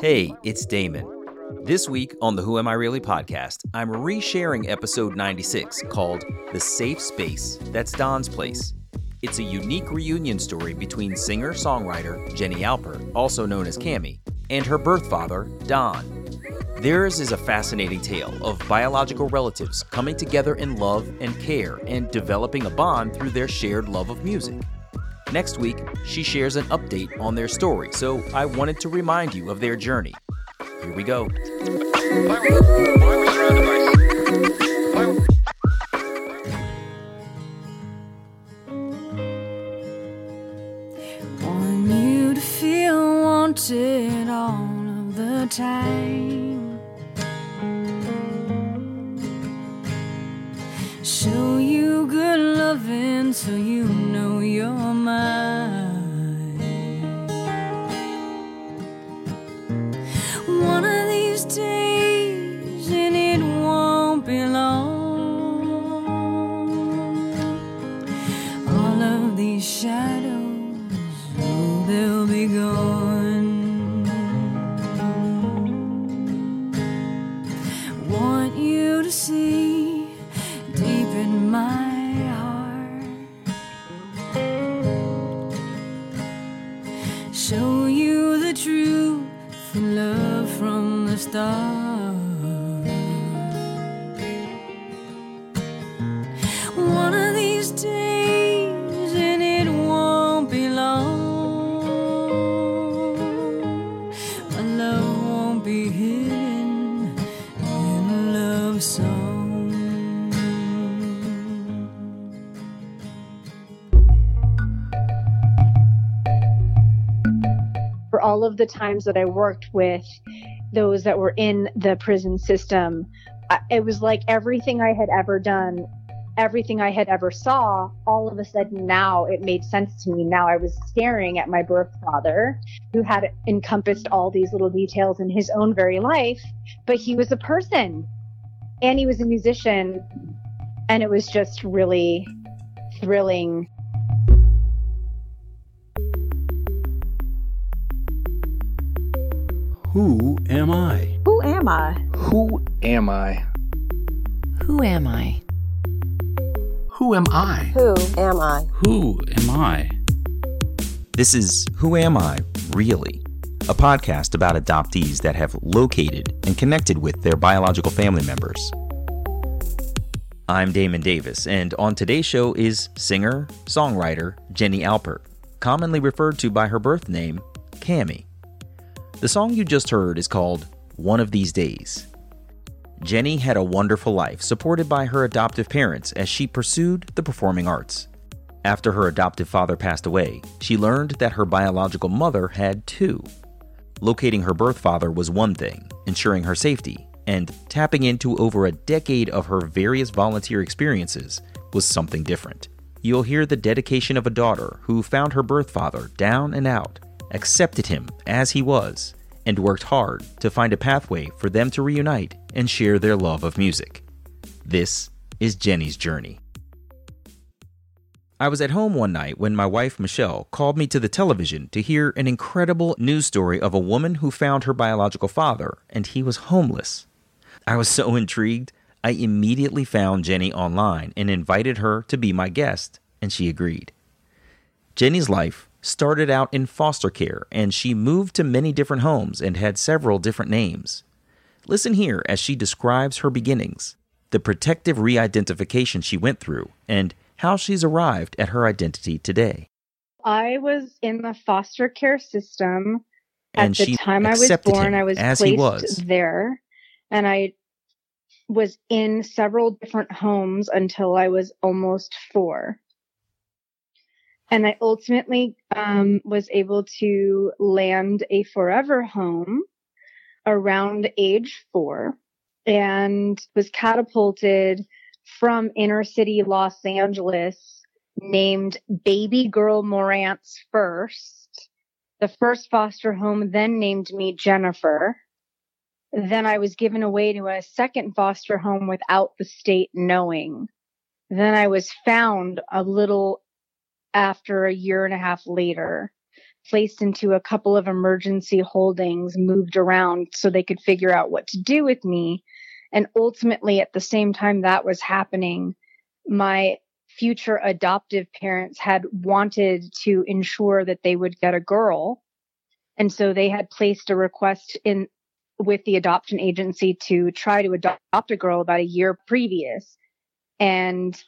Hey, it's Damon. This week on the Who Am I Really podcast, I'm resharing episode 96 called The Safe Space That's Don's Place. It's a unique reunion story between singer songwriter Jenny Alpert, also known as Cami, and her birth father, Don. Theirs is a fascinating tale of biological relatives coming together in love and care and developing a bond through their shared love of music. Next week, she shares an update on their story, so I wanted to remind you of their journey. Here we go. Want you to feel wanted all of the time. Show you good loving so you all of the times that I worked with those that were in the prison system, it was like everything I had ever done, everything I had ever saw, all of a sudden now it made sense to me. Now I was staring at my birth father, who had encompassed all these little details in his own very life, but he was a person and he was a musician, and it was just really thrilling Who am I? Who am I? Who am I? Who am I? Who am I? Who am I? Who am I? This is Who Am I, Really? A podcast about adoptees that have located and connected with their biological family members. I'm Damon Davis, and on today's show is singer, songwriter Jenny Alpert, commonly referred to by her birth name, Cami. The song you just heard is called One of These Days. Jenny had a wonderful life supported by her adoptive parents as she pursued the performing arts. After her adoptive father passed away, she learned that her biological mother had two. Locating her birth father was one thing, ensuring her safety, and tapping into over a decade of her various volunteer experiences was something different. You'll hear the dedication of a daughter who found her birth father down and out, accepted him as he was, and worked hard to find a pathway for them to reunite and share their love of music. This is Jenny's journey. I was at home one night when my wife Michelle called me to the television to hear an incredible news story of a woman who found her biological father and he was homeless. I was so intrigued, I immediately found Jenny online and invited her to be my guest, and she agreed. Jenny's life started out in foster care and she moved to many different homes and had several different names. Listen here as she describes her beginnings, the protective re identification she went through, and how she's arrived at her identity today. I was in the foster care system at the she time I was born. I was placed was. there, and I was in several different homes until I was almost four. And I ultimately um, was able to land a forever home around age four and was catapulted from inner city Los Angeles named Baby Girl Morantz first. The first foster home then named me Jennifer. Then I was given away to a second foster home without the state knowing. Then I was found a little after a year and a half later. placed into a couple of emergency holdings, moved around so they could figure out what to do with me. And ultimately, at the same time that was happening, my future adoptive parents had wanted to ensure that they would get a girl. And so they had placed a request in with the adoption agency to try to adopt a girl about a year previous. And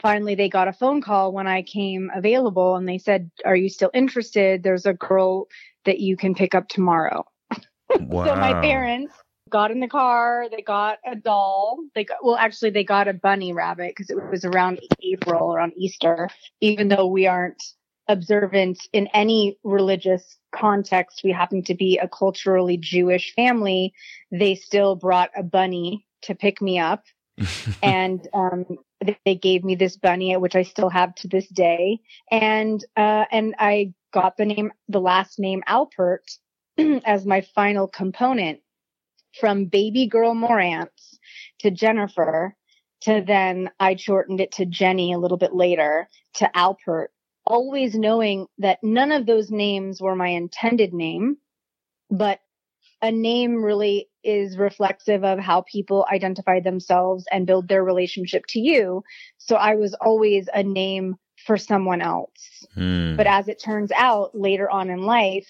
finally they got a phone call when I came available and they said, Are you still interested? There's a girl that you can pick up tomorrow. Wow. so my parents got in the car, they got a doll. They got, well, actually, they got a bunny rabbit because it was around April, around Easter, even though we aren't observant in any religious context. We happen to be a culturally Jewish family. They still brought a bunny to pick me up. and um, they gave me this bunny, which I still have to this day. And uh, and I got the name, the last name Alpert, as my final component from baby girl Morantz to Jennifer to then I shortened it to Jenny a little bit later to Alpert, always knowing that none of those names were my intended name, but a name really is reflexive of how people identify themselves and build their relationship to you. So I was always a name for someone else. Hmm. But as it turns out later on in life,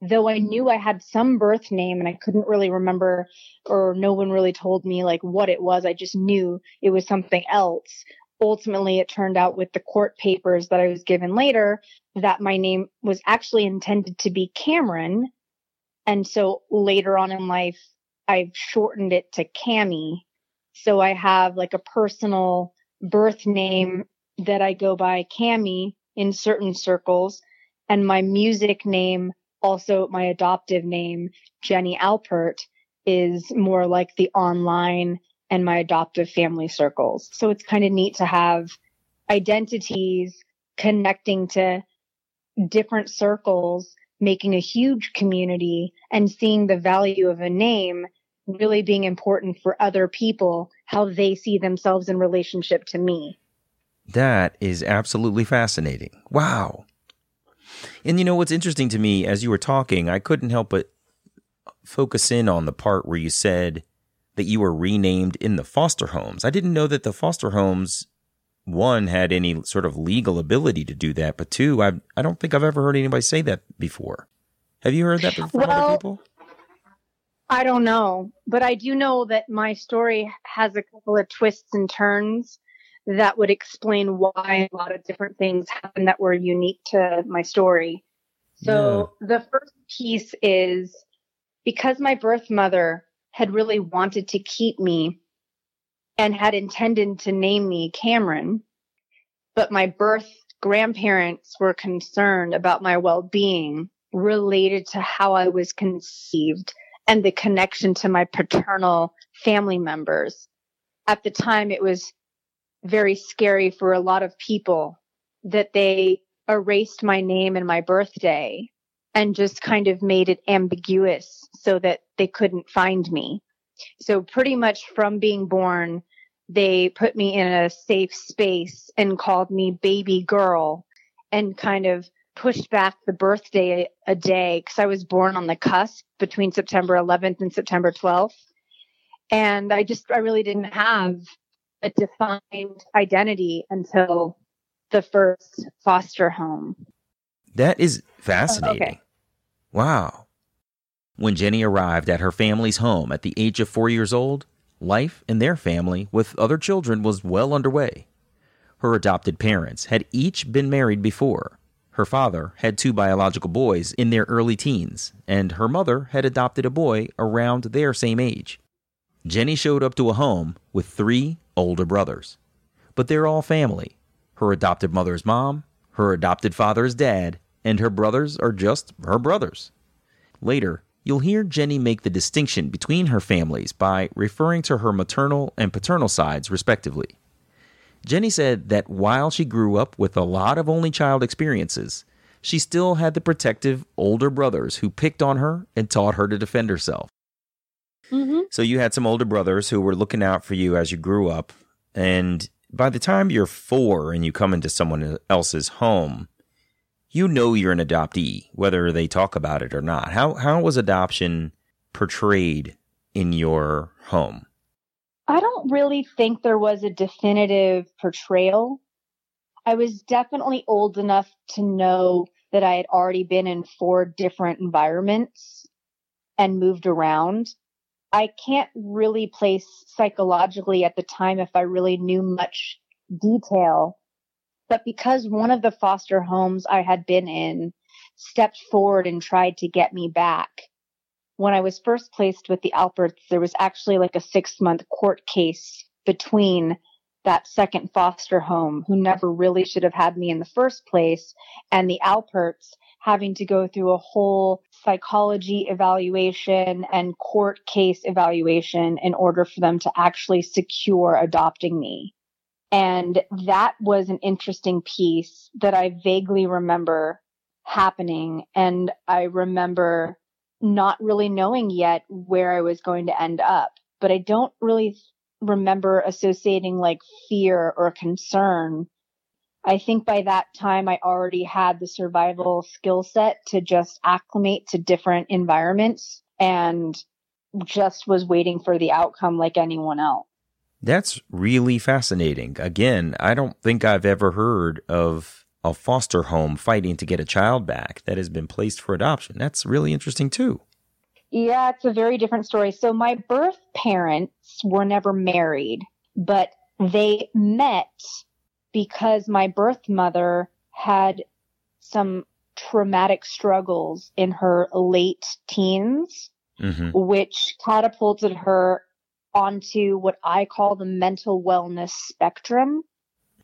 though I knew I had some birth name and I couldn't really remember or no one really told me like what it was, I just knew it was something else. Ultimately, it turned out with the court papers that I was given later that my name was actually intended to be Cameron. And so later on in life, I've shortened it to Cami. So I have like a personal birth name that I go by Cami in certain circles and my music name also my adoptive name, Jenny Alpert, is more like the online and my adoptive family circles. So it's kind of neat to have identities connecting to different circles, making a huge community and seeing the value of a name really being important for other people, how they see themselves in relationship to me. That is absolutely fascinating. Wow. And you know what's interesting to me as you were talking, I couldn't help but focus in on the part where you said that you were renamed in the foster homes. I didn't know that the foster homes one had any sort of legal ability to do that, but two, I I don't think I've ever heard anybody say that before. Have you heard that from other people? I don't know, but I do know that my story has a couple of twists and turns that would explain why a lot of different things happen that were unique to my story. So the first piece is because my birth mother had really wanted to keep me and had intended to name me Cameron, but my birth grandparents were concerned about my well-being related to how I was conceived and the connection to my paternal family members. At the time, it was very scary for a lot of people that they erased my name and my birthday and just kind of made it ambiguous so that they couldn't find me. So pretty much from being born, they put me in a safe space and called me baby girl and kind of pushed back the birthday a day because I was born on the cusp between September 11th and September 12th. And I just, I really didn't have a defined identity until the first foster home. That is fascinating. okay. Wow. When Jenny arrived at her family's home at the age of four years old, life in their family with other children was well underway. Her adopted parents had each been married before. Her father had two biological boys in their early teens, and her mother had adopted a boy around their same age. Jenny showed up to a home with three older brothers. But they're all family. Her adopted mother's mom, her adopted father's dad, and her brothers are just her brothers. Later, you'll hear Jenny make the distinction between her families by referring to her maternal and paternal sides, respectively. Jenny said that while she grew up with a lot of only child experiences, she still had the protective older brothers who picked on her and taught her to defend herself. Mm-hmm. So you had some older brothers who were looking out for you as you grew up. And by the time you're four and you come into someone else's home, you know you're an adoptee, whether they talk about it or not. How how was adoption portrayed in your home? I don't really think there was a definitive portrayal. I was definitely old enough to know that I had already been in four different environments and moved around. I can't really place psychologically at the time if I really knew much detail. But because one of the foster homes I had been in stepped forward and tried to get me back, when I was first placed with the Alperts, there was actually like a six month court case between that second foster home who never really should have had me in the first place and the Alperts having to go through a whole psychology evaluation and court case evaluation in order for them to actually secure adopting me. And that was an interesting piece that I vaguely remember happening. And I remember not really knowing yet where I was going to end up. But I don't really remember associating like fear or concern. I think by that time I already had the survival skill set to just acclimate to different environments and just was waiting for the outcome like anyone else. That's really fascinating. Again, I don't think I've ever heard of a foster home fighting to get a child back that has been placed for adoption. That's really interesting too. Yeah, it's a very different story. So my birth parents were never married, but they met because my birth mother had some traumatic struggles in her late teens, mm-hmm. which catapulted her onto what I call the mental wellness spectrum.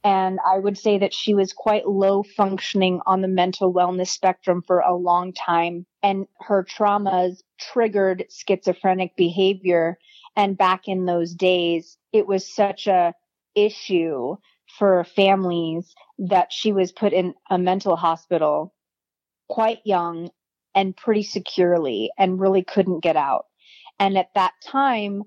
And I would say that she was quite low functioning on the mental wellness spectrum for a long time. And her traumas triggered schizophrenic behavior. And back in those days, it was such a issue for families that she was put in a mental hospital quite young and pretty securely and really couldn't get out. And at that time,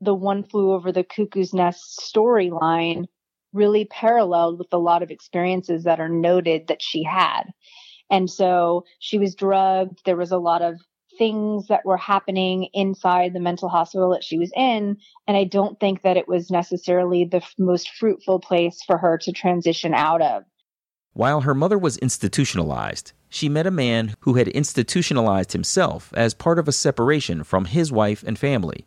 the one flew over the cuckoo's nest storyline really paralleled with a lot of experiences that are noted that she had. And so she was drugged. There was a lot of things that were happening inside the mental hospital that she was in. And I don't think that it was necessarily the f- most fruitful place for her to transition out of. While her mother was institutionalized, she met a man who had institutionalized himself as part of a separation from his wife and family.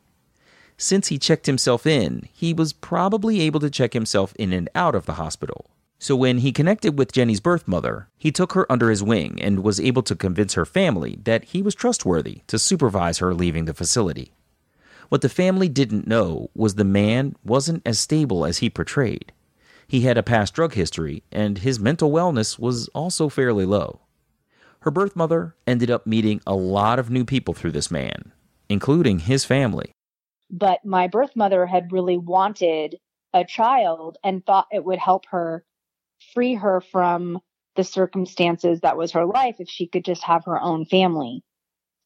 Since he checked himself in, he was probably able to check himself in and out of the hospital. So when he connected with Jenny's birth mother, he took her under his wing and was able to convince her family that he was trustworthy to supervise her leaving the facility. What the family didn't know was the man wasn't as stable as he portrayed. He had a past drug history, and his mental wellness was also fairly low. Her birth mother ended up meeting a lot of new people through this man, including his family but my birth mother had really wanted a child and thought it would help her free her from the circumstances that was her life if she could just have her own family.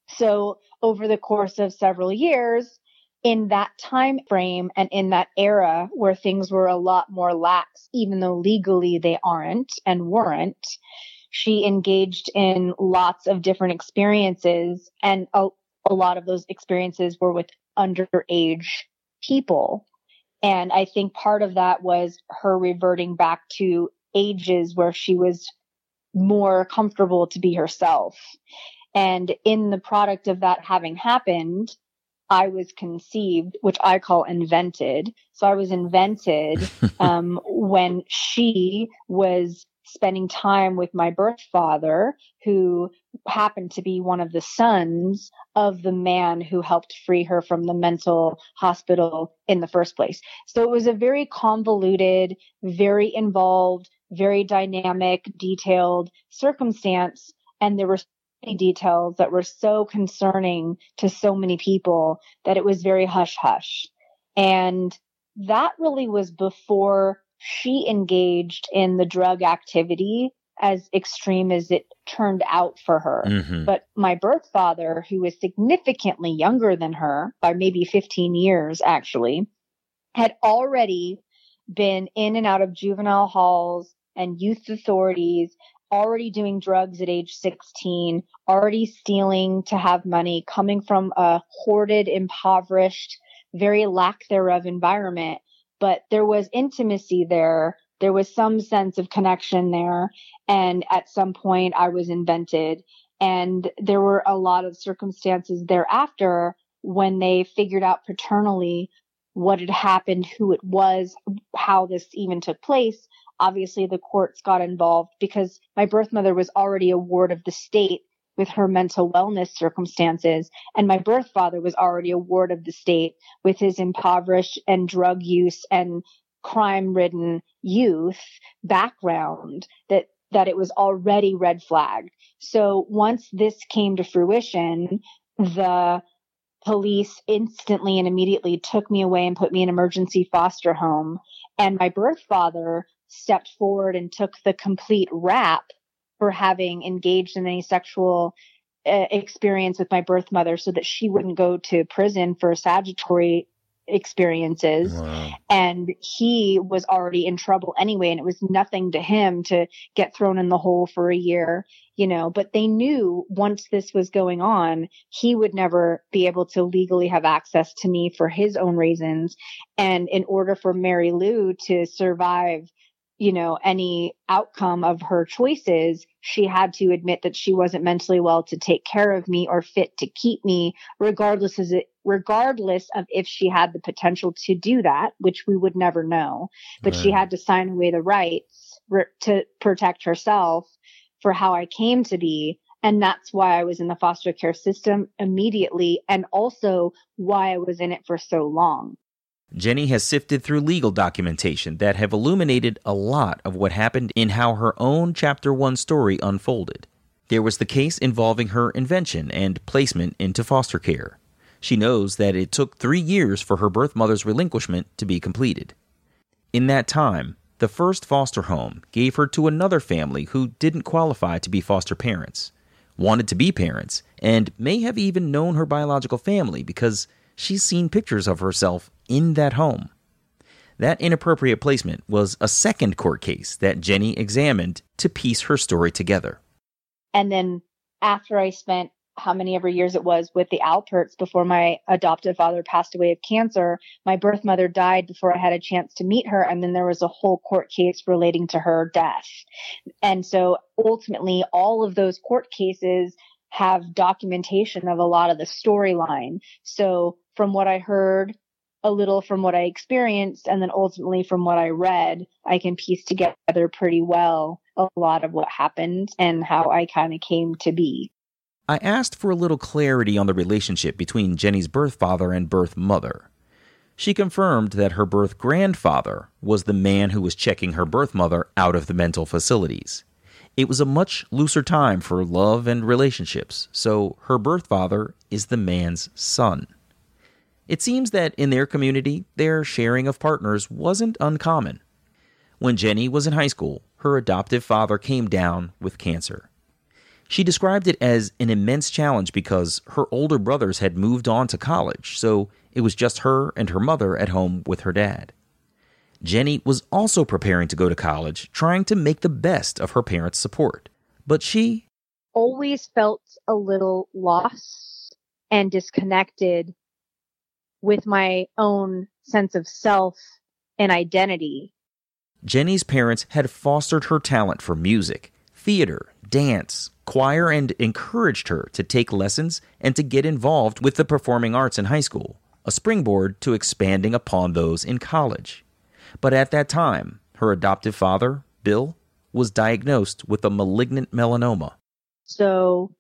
So over the course of several years, in that time frame and in that era where things were a lot more lax, even though legally they aren't and weren't, she engaged in lots of different experiences and a, a lot of those experiences were with underage people. And I think part of that was her reverting back to ages where she was more comfortable to be herself. And in the product of that having happened, I was conceived, which I call invented. So I was invented um, when she was spending time with my birth father, who happened to be one of the sons of the man who helped free her from the mental hospital in the first place. So it was a very convoluted, very involved, very dynamic, detailed circumstance. And there were many details that were so concerning to so many people that it was very hush hush. And that really was before she engaged in the drug activity as extreme as it turned out for her. Mm-hmm. But my birth father, who was significantly younger than her by maybe 15 years actually, had already been in and out of juvenile halls and youth authorities already doing drugs at age 16, already stealing to have money, coming from a hoarded, impoverished, very lack thereof environment. But there was intimacy there. There was some sense of connection there. And at some point, I was invented. And there were a lot of circumstances thereafter when they figured out paternally what had happened, who it was, how this even took place obviously the courts got involved because my birth mother was already a ward of the state with her mental wellness circumstances. And my birth father was already a ward of the state with his impoverished and drug use and crime ridden youth background that, that it was already red flagged. So once this came to fruition, the police instantly and immediately took me away and put me in emergency foster home. And my birth father stepped forward and took the complete rap for having engaged in any sexual uh, experience with my birth mother so that she wouldn't go to prison for statutory experiences. Wow. And he was already in trouble anyway. And it was nothing to him to get thrown in the hole for a year, you know, but they knew once this was going on, he would never be able to legally have access to me for his own reasons. And in order for Mary Lou to survive you know, any outcome of her choices, she had to admit that she wasn't mentally well to take care of me or fit to keep me, regardless as it, regardless of if she had the potential to do that, which we would never know. But right. she had to sign away the rights re- to protect herself for how I came to be. And that's why I was in the foster care system immediately and also why I was in it for so long. Jenny has sifted through legal documentation that have illuminated a lot of what happened in how her own Chapter 1 story unfolded. There was the case involving her invention and placement into foster care. She knows that it took three years for her birth mother's relinquishment to be completed. In that time, the first foster home gave her to another family who didn't qualify to be foster parents, wanted to be parents, and may have even known her biological family because she's seen pictures of herself in that home. That inappropriate placement was a second court case that Jenny examined to piece her story together. And then after I spent how many ever years it was with the Alperts before my adoptive father passed away of cancer, my birth mother died before I had a chance to meet her. And then there was a whole court case relating to her death. And so ultimately, all of those court cases have documentation of a lot of the storyline. So from what I heard, a little from what I experienced, and then ultimately from what I read, I can piece together pretty well a lot of what happened and how I kind of came to be. I asked for a little clarity on the relationship between Jenny's birth father and birth mother. She confirmed that her birth grandfather was the man who was checking her birth mother out of the mental facilities. It was a much looser time for love and relationships, so her birth father is the man's son. It seems that in their community, their sharing of partners wasn't uncommon. When Jenny was in high school, her adoptive father came down with cancer. She described it as an immense challenge because her older brothers had moved on to college, so it was just her and her mother at home with her dad. Jenny was also preparing to go to college, trying to make the best of her parents' support. But she always felt a little lost and disconnected with my own sense of self and identity. Jenny's parents had fostered her talent for music, theater, dance, choir, and encouraged her to take lessons and to get involved with the performing arts in high school, a springboard to expanding upon those in college. But at that time, her adoptive father, Bill, was diagnosed with a malignant melanoma. So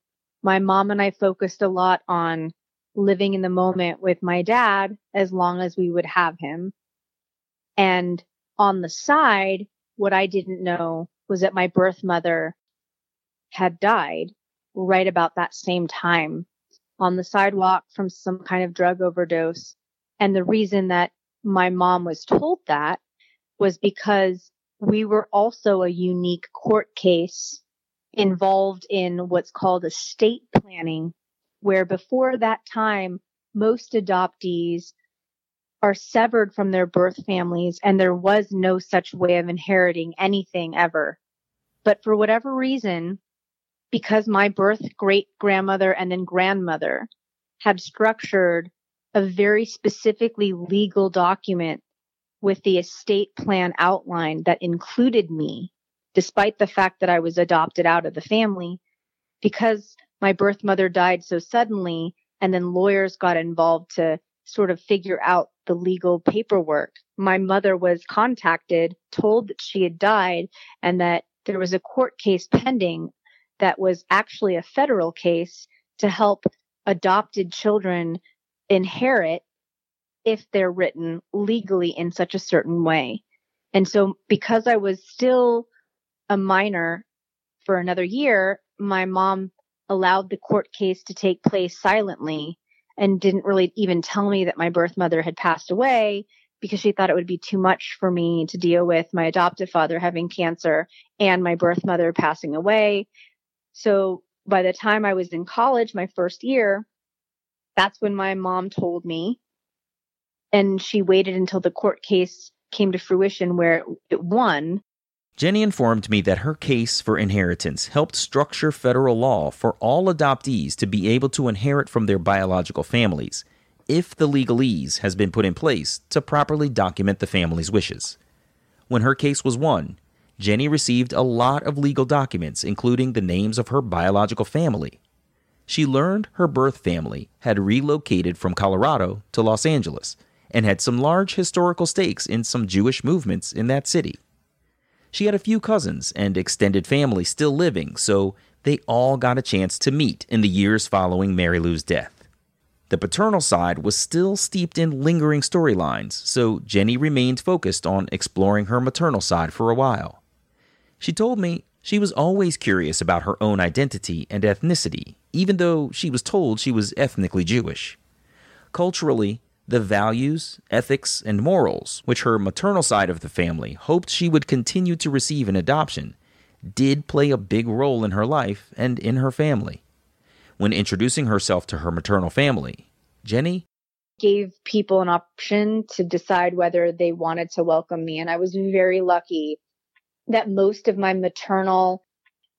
my mom and I focused a lot on living in the moment with my dad as long as we would have him. And on the side, what I didn't know was that my birth mother had died right about that same time on the sidewalk from some kind of drug overdose. And the reason that my mom was told that was because we were also a unique court case involved in what's called estate planning where before that time, most adoptees are severed from their birth families and there was no such way of inheriting anything ever. But for whatever reason, because my birth great grandmother and then grandmother had structured a very specifically legal document with the estate plan outline that included me, despite the fact that I was adopted out of the family, because my birth mother died so suddenly, and then lawyers got involved to sort of figure out the legal paperwork. My mother was contacted, told that she had died, and that there was a court case pending that was actually a federal case to help adopted children inherit if they're written legally in such a certain way. And so because I was still a minor for another year, my mom allowed the court case to take place silently and didn't really even tell me that my birth mother had passed away because she thought it would be too much for me to deal with my adoptive father having cancer and my birth mother passing away. So by the time I was in college, my first year, that's when my mom told me. And she waited until the court case came to fruition where it won. Jenny informed me that her case for inheritance helped structure federal law for all adoptees to be able to inherit from their biological families if the legalese has been put in place to properly document the family's wishes. When her case was won, Jenny received a lot of legal documents, including the names of her biological family. She learned her birth family had relocated from Colorado to Los Angeles and had some large historical stakes in some Jewish movements in that city. She had a few cousins and extended family still living, so they all got a chance to meet in the years following Mary Lou's death. The paternal side was still steeped in lingering storylines, so Jenny remained focused on exploring her maternal side for a while. She told me she was always curious about her own identity and ethnicity, even though she was told she was ethnically Jewish. Culturally, the values, ethics, and morals which her maternal side of the family hoped she would continue to receive in adoption did play a big role in her life and in her family. When introducing herself to her maternal family, Jenny gave people an option to decide whether they wanted to welcome me. And I was very lucky that most of my maternal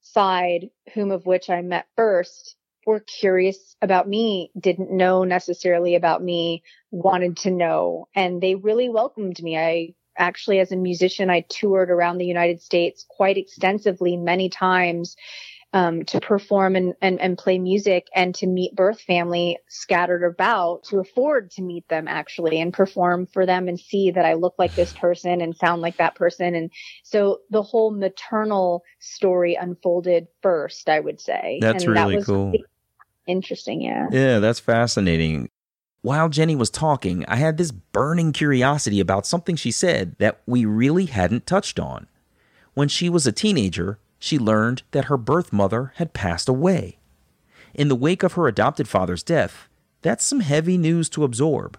side, whom of which I met first, were curious about me, didn't know necessarily about me, wanted to know, and they really welcomed me. I actually, as a musician, I toured around the United States quite extensively many times um, to perform and, and, and play music and to meet birth family scattered about to afford to meet them actually and perform for them and see that I look like this person and sound like that person. And so the whole maternal story unfolded first, I would say. That's and really that cool. Interesting. Yeah. Yeah, that's fascinating. While Jenny was talking, I had this burning curiosity about something she said that we really hadn't touched on. When she was a teenager, she learned that her birth mother had passed away. In the wake of her adopted father's death, that's some heavy news to absorb.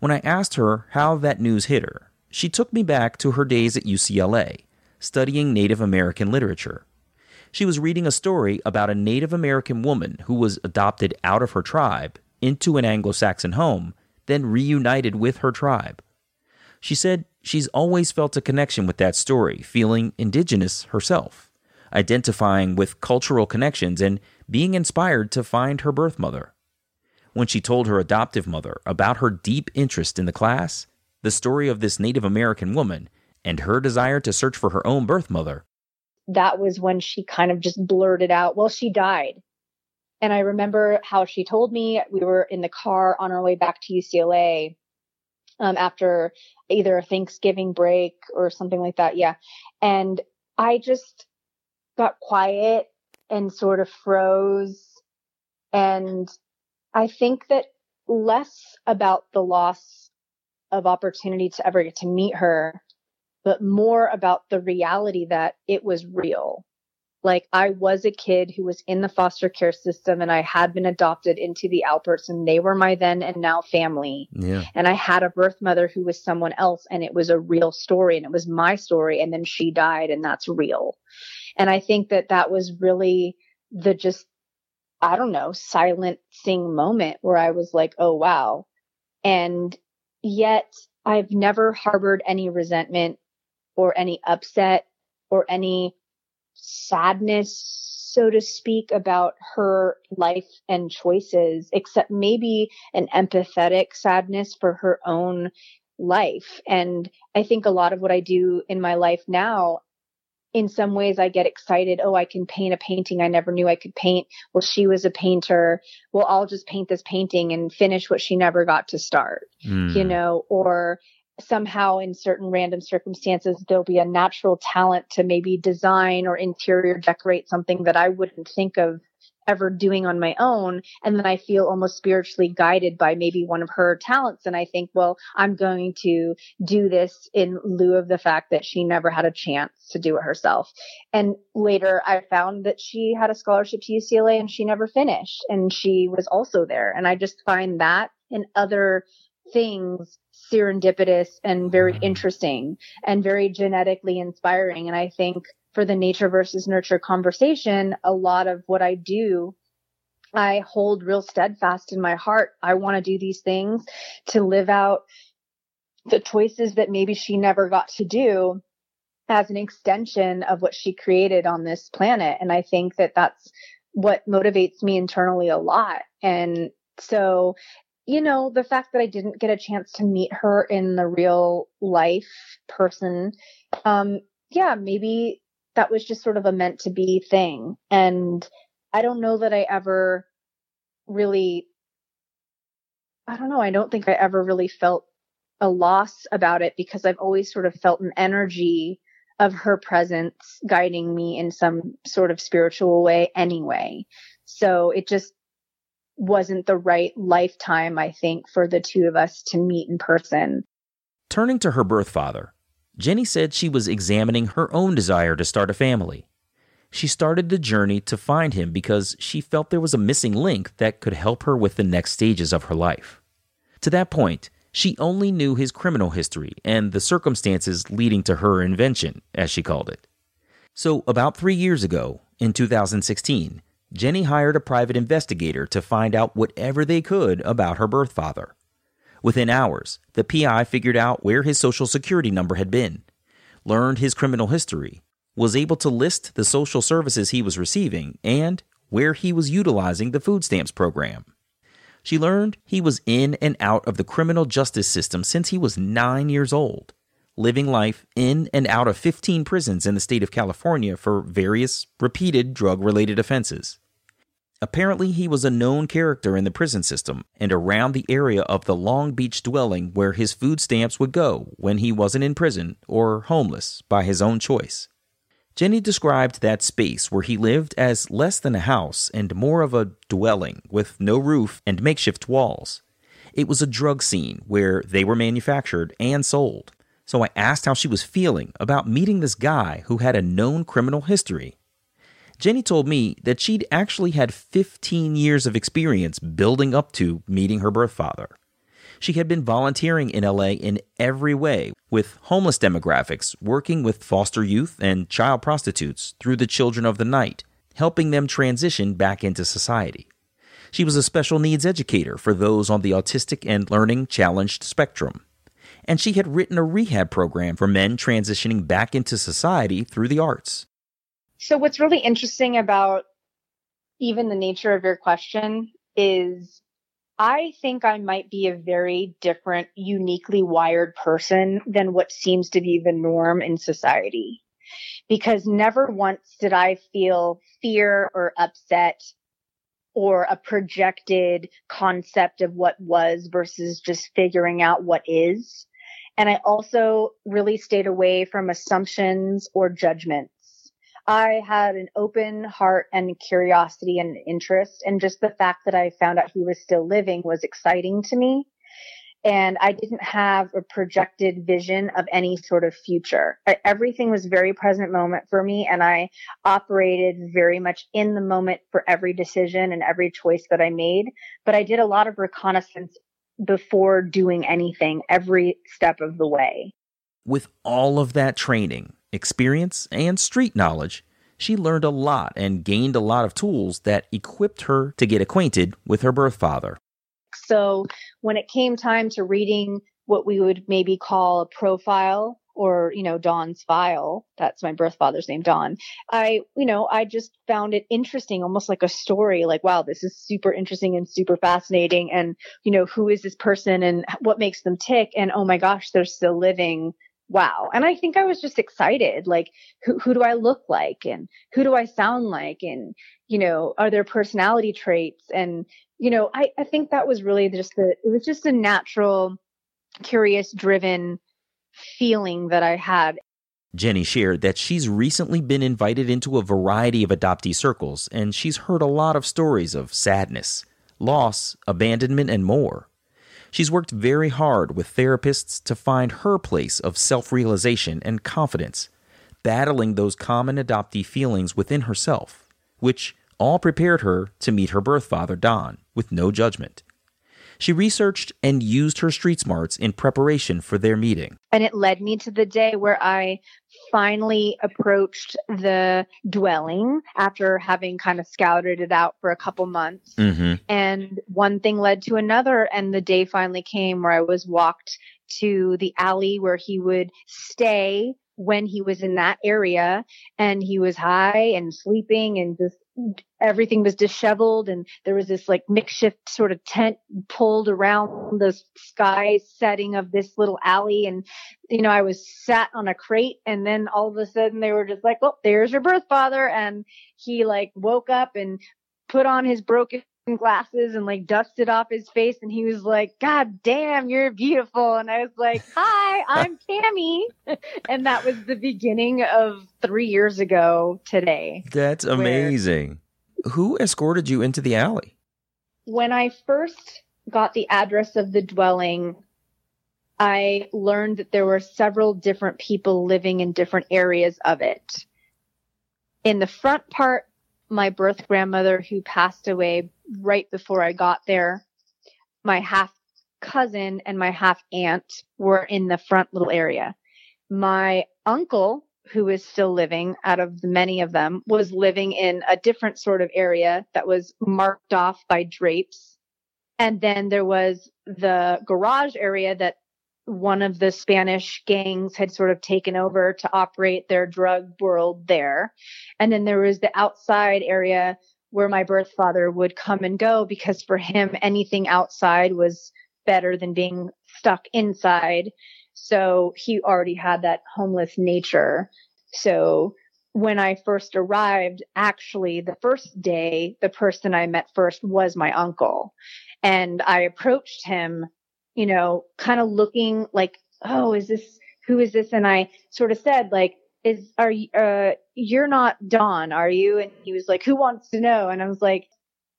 When I asked her how that news hit her, she took me back to her days at UCLA, studying Native American literature. She was reading a story about a Native American woman who was adopted out of her tribe into an Anglo Saxon home, then reunited with her tribe. She said she's always felt a connection with that story, feeling indigenous herself identifying with cultural connections, and being inspired to find her birth mother. When she told her adoptive mother about her deep interest in the class, the story of this Native American woman, and her desire to search for her own birth mother, that was when she kind of just blurted out, Well, she died. And I remember how she told me we were in the car on our way back to UCLA um, after either a Thanksgiving break or something like that. Yeah. And I just, got quiet and sort of froze. And I think that less about the loss of opportunity to ever get to meet her, but more about the reality that it was real. Like I was a kid who was in the foster care system and I had been adopted into the Alperts and they were my then and now family. Yeah. And I had a birth mother who was someone else and it was a real story and it was my story and then she died and that's real. And I think that that was really the just, I don't know, silencing moment where I was like, oh, wow. And yet I've never harbored any resentment or any upset or any sadness so to speak, about her life and choices, except maybe an empathetic sadness for her own life. And I think a lot of what I do in my life now, in some ways, I get excited. Oh, I can paint a painting I never knew I could paint. Well, she was a painter. Well, I'll just paint this painting and finish what she never got to start, mm. you know, or somehow in certain random circumstances there'll be a natural talent to maybe design or interior decorate something that I wouldn't think of ever doing on my own. And then I feel almost spiritually guided by maybe one of her talents. And I think well I'm going to do this in lieu of the fact that she never had a chance to do it herself. And later I found that she had a scholarship to UCLA and she never finished. And she was also there. And I just find that and other things serendipitous and very mm-hmm. interesting and very genetically inspiring. And I think for the nature versus nurture conversation, a lot of what I do, I hold real steadfast in my heart. I want to do these things to live out the choices that maybe she never got to do as an extension of what she created on this planet. And I think that that's what motivates me internally a lot. And so you know, the fact that I didn't get a chance to meet her in the real life person, um, yeah, maybe that was just sort of a meant to be thing. And I don't know that I ever really, I don't know, I don't think I ever really felt a loss about it because I've always sort of felt an energy of her presence guiding me in some sort of spiritual way anyway. So it just wasn't the right lifetime, I think, for the two of us to meet in person. Turning to her birth father, Jenny said she was examining her own desire to start a family. She started the journey to find him because she felt there was a missing link that could help her with the next stages of her life. To that point, she only knew his criminal history and the circumstances leading to her invention, as she called it. So, about three years ago, in 2016, Jenny hired a private investigator to find out whatever they could about her birth father. Within hours, the PI figured out where his social security number had been, learned his criminal history, was able to list the social services he was receiving, and where he was utilizing the food stamps program. She learned he was in and out of the criminal justice system since he was nine years old, living life in and out of 15 prisons in the state of California for various repeated drug related offenses. Apparently, he was a known character in the prison system and around the area of the Long Beach dwelling where his food stamps would go when he wasn't in prison or homeless by his own choice. Jenny described that space where he lived as less than a house and more of a dwelling with no roof and makeshift walls. It was a drug scene where they were manufactured and sold. So I asked how she was feeling about meeting this guy who had a known criminal history Jenny told me that she'd actually had 15 years of experience building up to meeting her birth father. She had been volunteering in LA in every way, with homeless demographics, working with foster youth and child prostitutes through the Children of the Night, helping them transition back into society. She was a special needs educator for those on the autistic and learning challenged spectrum. And she had written a rehab program for men transitioning back into society through the arts. So what's really interesting about even the nature of your question is I think I might be a very different, uniquely wired person than what seems to be the norm in society. Because never once did I feel fear or upset or a projected concept of what was versus just figuring out what is. And I also really stayed away from assumptions or judgments. I had an open heart and curiosity and interest. And just the fact that I found out he was still living was exciting to me. And I didn't have a projected vision of any sort of future. Everything was very present moment for me. And I operated very much in the moment for every decision and every choice that I made. But I did a lot of reconnaissance before doing anything every step of the way. With all of that training, experience, and street knowledge, she learned a lot and gained a lot of tools that equipped her to get acquainted with her birth father. So when it came time to reading what we would maybe call a profile or, you know, Don's file. That's my birth father's name, Don. I, you know, I just found it interesting, almost like a story, like, wow, this is super interesting and super fascinating. And, you know, who is this person and what makes them tick? And oh my gosh, they're still living. Wow. And I think I was just excited. Like, who, who do I look like? And who do I sound like? And, you know, are there personality traits? And, you know, I, I think that was really just the, it was just a natural, curious driven feeling that I had. Jenny shared that she's recently been invited into a variety of adoptee circles, and she's heard a lot of stories of sadness, loss, abandonment, and more. She's worked very hard with therapists to find her place of self realization and confidence, battling those common adoptee feelings within herself, which all prepared her to meet her birth father, Don, with no judgment. She researched and used her street smarts in preparation for their meeting. And it led me to the day where I finally approached the dwelling after having kind of scouted it out for a couple months. Mm-hmm. And one thing led to another. And the day finally came where I was walked to the alley where he would stay when he was in that area and he was high and sleeping and just everything was disheveled and there was this like makeshift sort of tent pulled around the sky setting of this little alley. And you know i was sat on a crate and then all of a sudden they were just like well there's your birth father. And he like woke up and put on his broken glasses and like dusted off his face and he was like god damn you're beautiful and i was like hi i'm Tammy and that was the beginning of 3 years ago today That's amazing. Who escorted you into the alley? when I first got the address of the dwelling, I learned that there were several different people living in different areas of it. In the front part, my birth grandmother, who passed away right before I got there, my half cousin and my half aunt were in the front little area. My uncle, who is still living out of many of them, was living in a different sort of area that was marked off by drapes. And then there was the garage area that one of the Spanish gangs had sort of taken over to operate their drug world there. And then there was the outside area where my birth father would come and go because for him, anything outside was better than being stuck inside. So he already had that homeless nature. So when I first arrived, actually the first day, the person I met first was my uncle. And I approached him, you know, kind of looking like, oh, is this, who is this? And I sort of said, like, is, are you, uh, you're not Don, are you? And he was like, who wants to know? And I was like,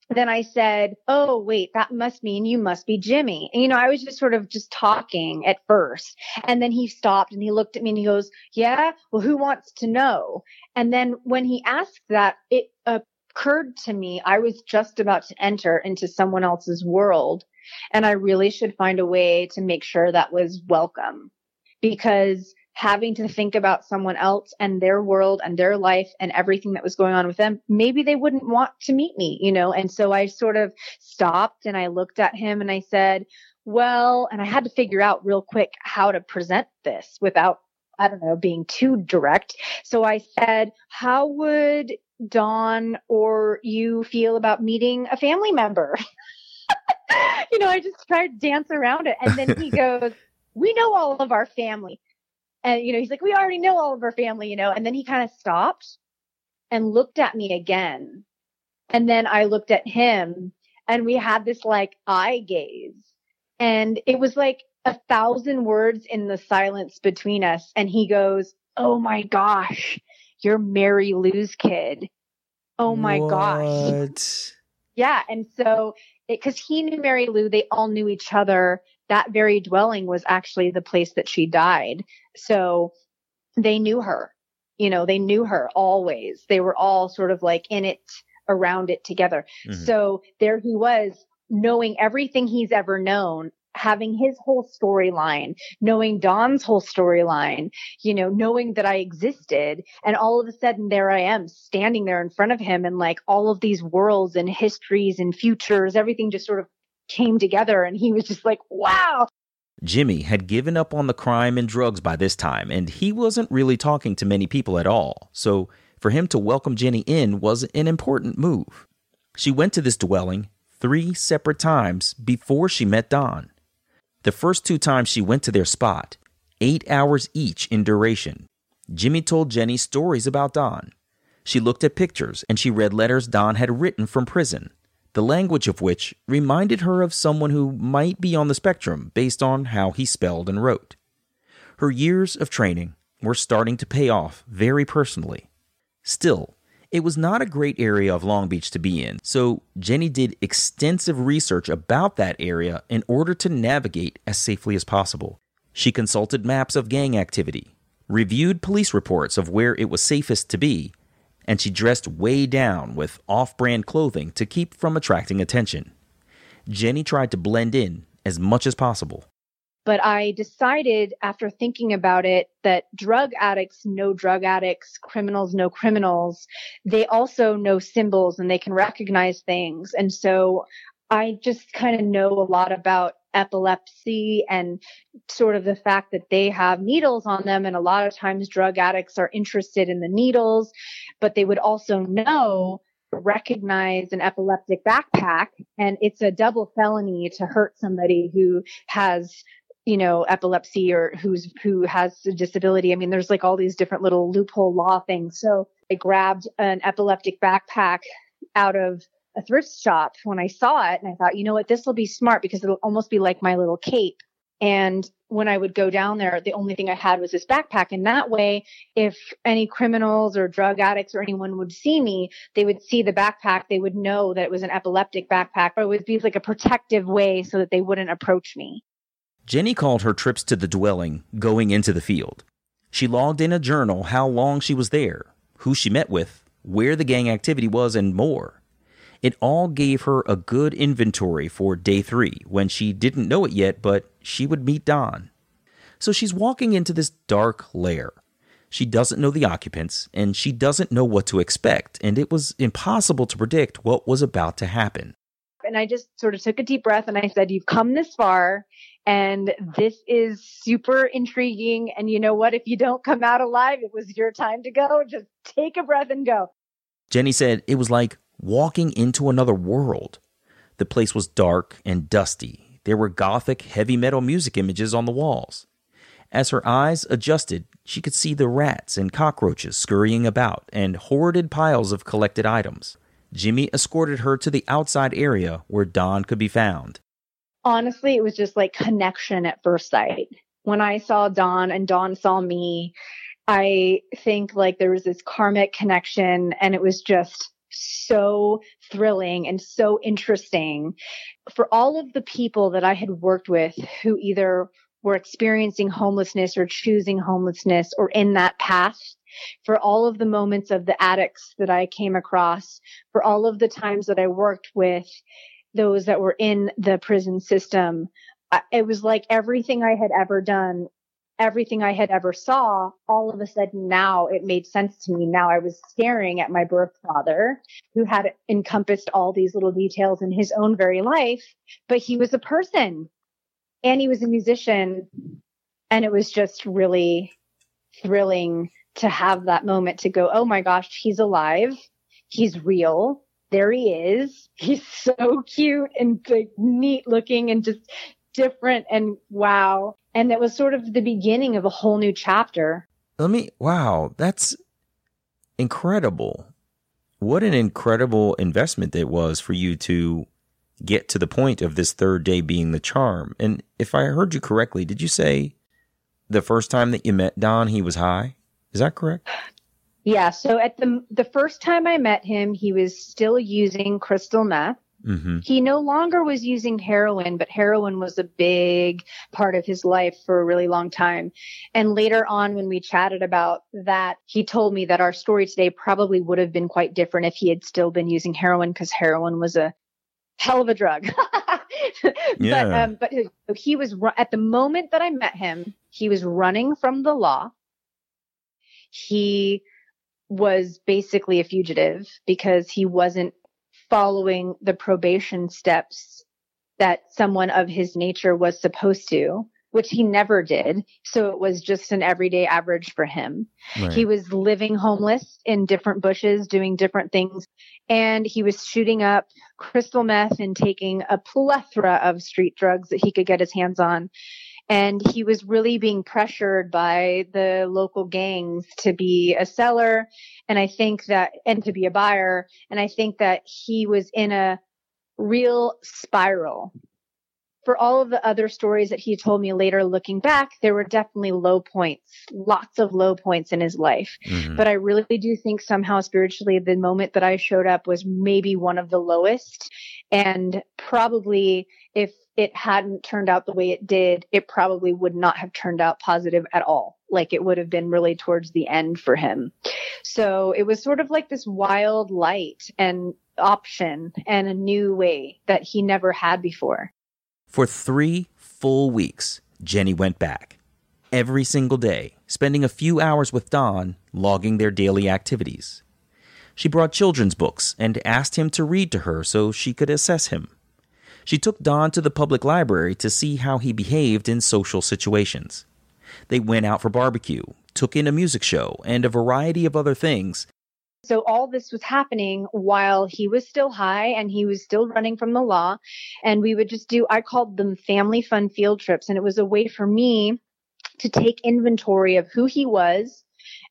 then I said, Oh, wait, that must mean you must be Jimmy. And, you know, I was just sort of just talking at first. And then he stopped and he looked at me and he goes, Yeah, well, who wants to know? And then when he asked that, it occurred to me I was just about to enter into someone else's world. And I really should find a way to make sure that was welcome because having to think about someone else and their world and their life and everything that was going on with them, maybe they wouldn't want to meet me, you know? And so I sort of stopped and I looked at him and I said, well, and I had to figure out real quick how to present this without, I don't know, being too direct. So I said, how would Don or you feel about meeting a family member? you know, I just tried to dance around it. And then he goes, we know all of our family. And, you know, he's like, we already know all of our family, you know, and then he kind of stopped and looked at me again. And then I looked at him and we had this like eye gaze and it was like a thousand words in the silence between us. And he goes, Oh my gosh, you're Mary Lou's kid. Oh my gosh. Yeah. And so, because he knew Mary Lou, they all knew each other. That very dwelling was actually the place that she died. So they knew her. You know, they knew her always. They were all sort of like in it, around it together. Mhm. So there he was, knowing everything he's ever known, having his whole storyline, knowing Don's whole storyline, you know, knowing that I existed. And all of a sudden there I am standing there in front of him and like all of these worlds and histories and futures, everything just sort of came together. And he was just like, wow. Jimmy had given up on the crime and drugs by this time, and he wasn't really talking to many people at all. So, for him to welcome Jenny in was an important move. She went to this dwelling three separate times before she met Don. The first two times she went to their spot, eight hours each in duration, Jimmy told Jenny stories about Don. She looked at pictures and she read letters Don had written from prison the language of which reminded her of someone who might be on the spectrum based on how he spelled and wrote. Her years of training were starting to pay off very personally. Still, it was not a great area of Long Beach to be in, so Jenny did extensive research about that area in order to navigate as safely as possible. She consulted maps of gang activity, reviewed police reports of where it was safest to be, and she dressed way down with off brand clothing to keep from attracting attention. Jenny tried to blend in as much as possible. But I decided after thinking about it that drug addicts know drug addicts, criminals know criminals. They also know symbols and they can recognize things. And so I just kind of know a lot about epilepsy and sort of the fact that they have needles on them. And a lot of times drug addicts are interested in the needles, but they would also know recognize an epileptic backpack and it's a double felony to hurt somebody who has you know epilepsy or who's who has a disability i mean there's like all these different little loophole law things so i grabbed an epileptic backpack out of a thrift shop when I saw it and I thought, you know what, this will be smart because it'll almost be like my little cape. And when I would go down there, the only thing I had was this backpack. And that way, if any criminals or drug addicts or anyone would see me, they would see the backpack. They would know that it was an epileptic backpack. Or it would be like a protective way so that they wouldn't approach me. Jenny called her trips to the dwelling going into the field. She logged in a journal how long she was there, who she met with, where the gang activity was, and more. It all gave her a good inventory for day three when she didn't know it yet, but she would meet Don. So she's walking into this dark lair. She doesn't know the occupants and she doesn't know what to expect, and it was impossible to predict what was about to happen. And I just sort of took a deep breath and I said, You've come this far, and this is super intriguing. And you know what? If you don't come out alive, it was your time to go. Just take a breath and go. Jenny said it was like walking into another world. The place was dark and dusty. There were gothic, heavy metal music images on the walls. As her eyes adjusted, she could see the rats and cockroaches scurrying about and hoarded piles of collected items. Jimmy escorted her to the outside area where Don could be found. Honestly, it was just like connection at first sight. When I saw Don and Don saw me, I think like there was this karmic connection and it was just so thrilling and so interesting for all of the people that I had worked with who either were experiencing homelessness or choosing homelessness or in that path for all of the moments of the addicts that I came across, for all of the times that I worked with those that were in the prison system. It was like everything I had ever done everything I had ever saw, all of a sudden now it made sense to me. Now I was staring at my birth father who had encompassed all these little details in his own very life, but he was a person and he was a musician. And it was just really thrilling to have that moment to go, Oh my gosh, he's alive. He's real. There he is. He's so cute and like neat looking and just different and wow. And that was sort of the beginning of a whole new chapter. Let me, wow, that's incredible. What an incredible investment it was for you to get to the point of this third day being the charm. And if I heard you correctly, did you say the first time that you met Don, he was high? Is that correct? Yeah. So at the the first time I met him, he was still using crystal meth. Mm-hmm. He no longer was using heroin, but heroin was a big part of his life for a really long time. And later on, when we chatted about that, he told me that our story today probably would have been quite different if he had still been using heroin because heroin was a hell of a drug. yeah. But, um, but he was at the moment that I met him, he was running from the law. He was basically a fugitive because he wasn't following the probation steps that someone of his nature was supposed to. which he never did. So it was just an everyday average for him. Right. He was living homeless in different bushes, doing different things. And he was shooting up crystal meth and taking a plethora of street drugs that he could get his hands on. And he was really being pressured by the local gangs to be a seller. And I think that, and to be a buyer. And I think that he was in a real spiral for all of the other stories that he told me later looking back, there were definitely low points, lots of low points in his life. Mhm. But I really do think somehow spiritually, the moment that I showed up was maybe one of the lowest. And probably if it hadn't turned out the way it did, it probably would not have turned out positive at all. Like it would have been really towards the end for him. So it was sort of like this wild light and option and a new way that he never had before. For three full weeks, Jenny went back. Every single day, spending a few hours with Don, logging their daily activities. She brought children's books and asked him to read to her so she could assess him. She took Don to the public library to see how he behaved in social situations. They went out for barbecue, took in a music show, and a variety of other things, So all this was happening while he was still high and he was still running from the law. And we would just do, I called them family fun field trips. And it was a way for me to take inventory of who he was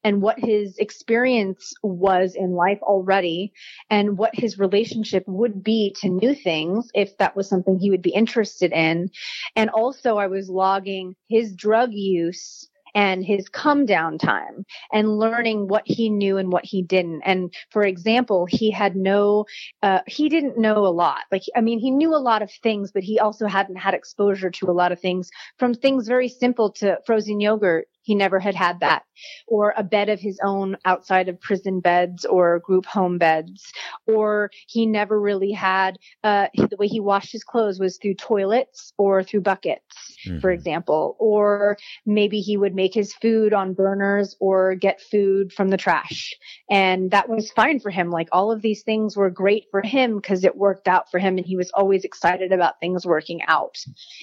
and what his experience was in life already and what his relationship would be to new things if that was something he would be interested in. And also I was logging his drug use and his come down time and learning what he knew and what he didn't. And for example, he had no, uh, he didn't know a lot. Like, I mean, he knew a lot of things, but he also hadn't had exposure to a lot of things from things very simple to frozen yogurt. He never had had that or a bed of his own outside of prison beds or group home beds. Or he never really had, uh, the way he washed his clothes was through toilets or through buckets, for Mhm. example. Or maybe he would make his food on burners or get food from the trash. And that was fine for him. Like all of these things were great for him because it worked out for him and he was always excited about things working out.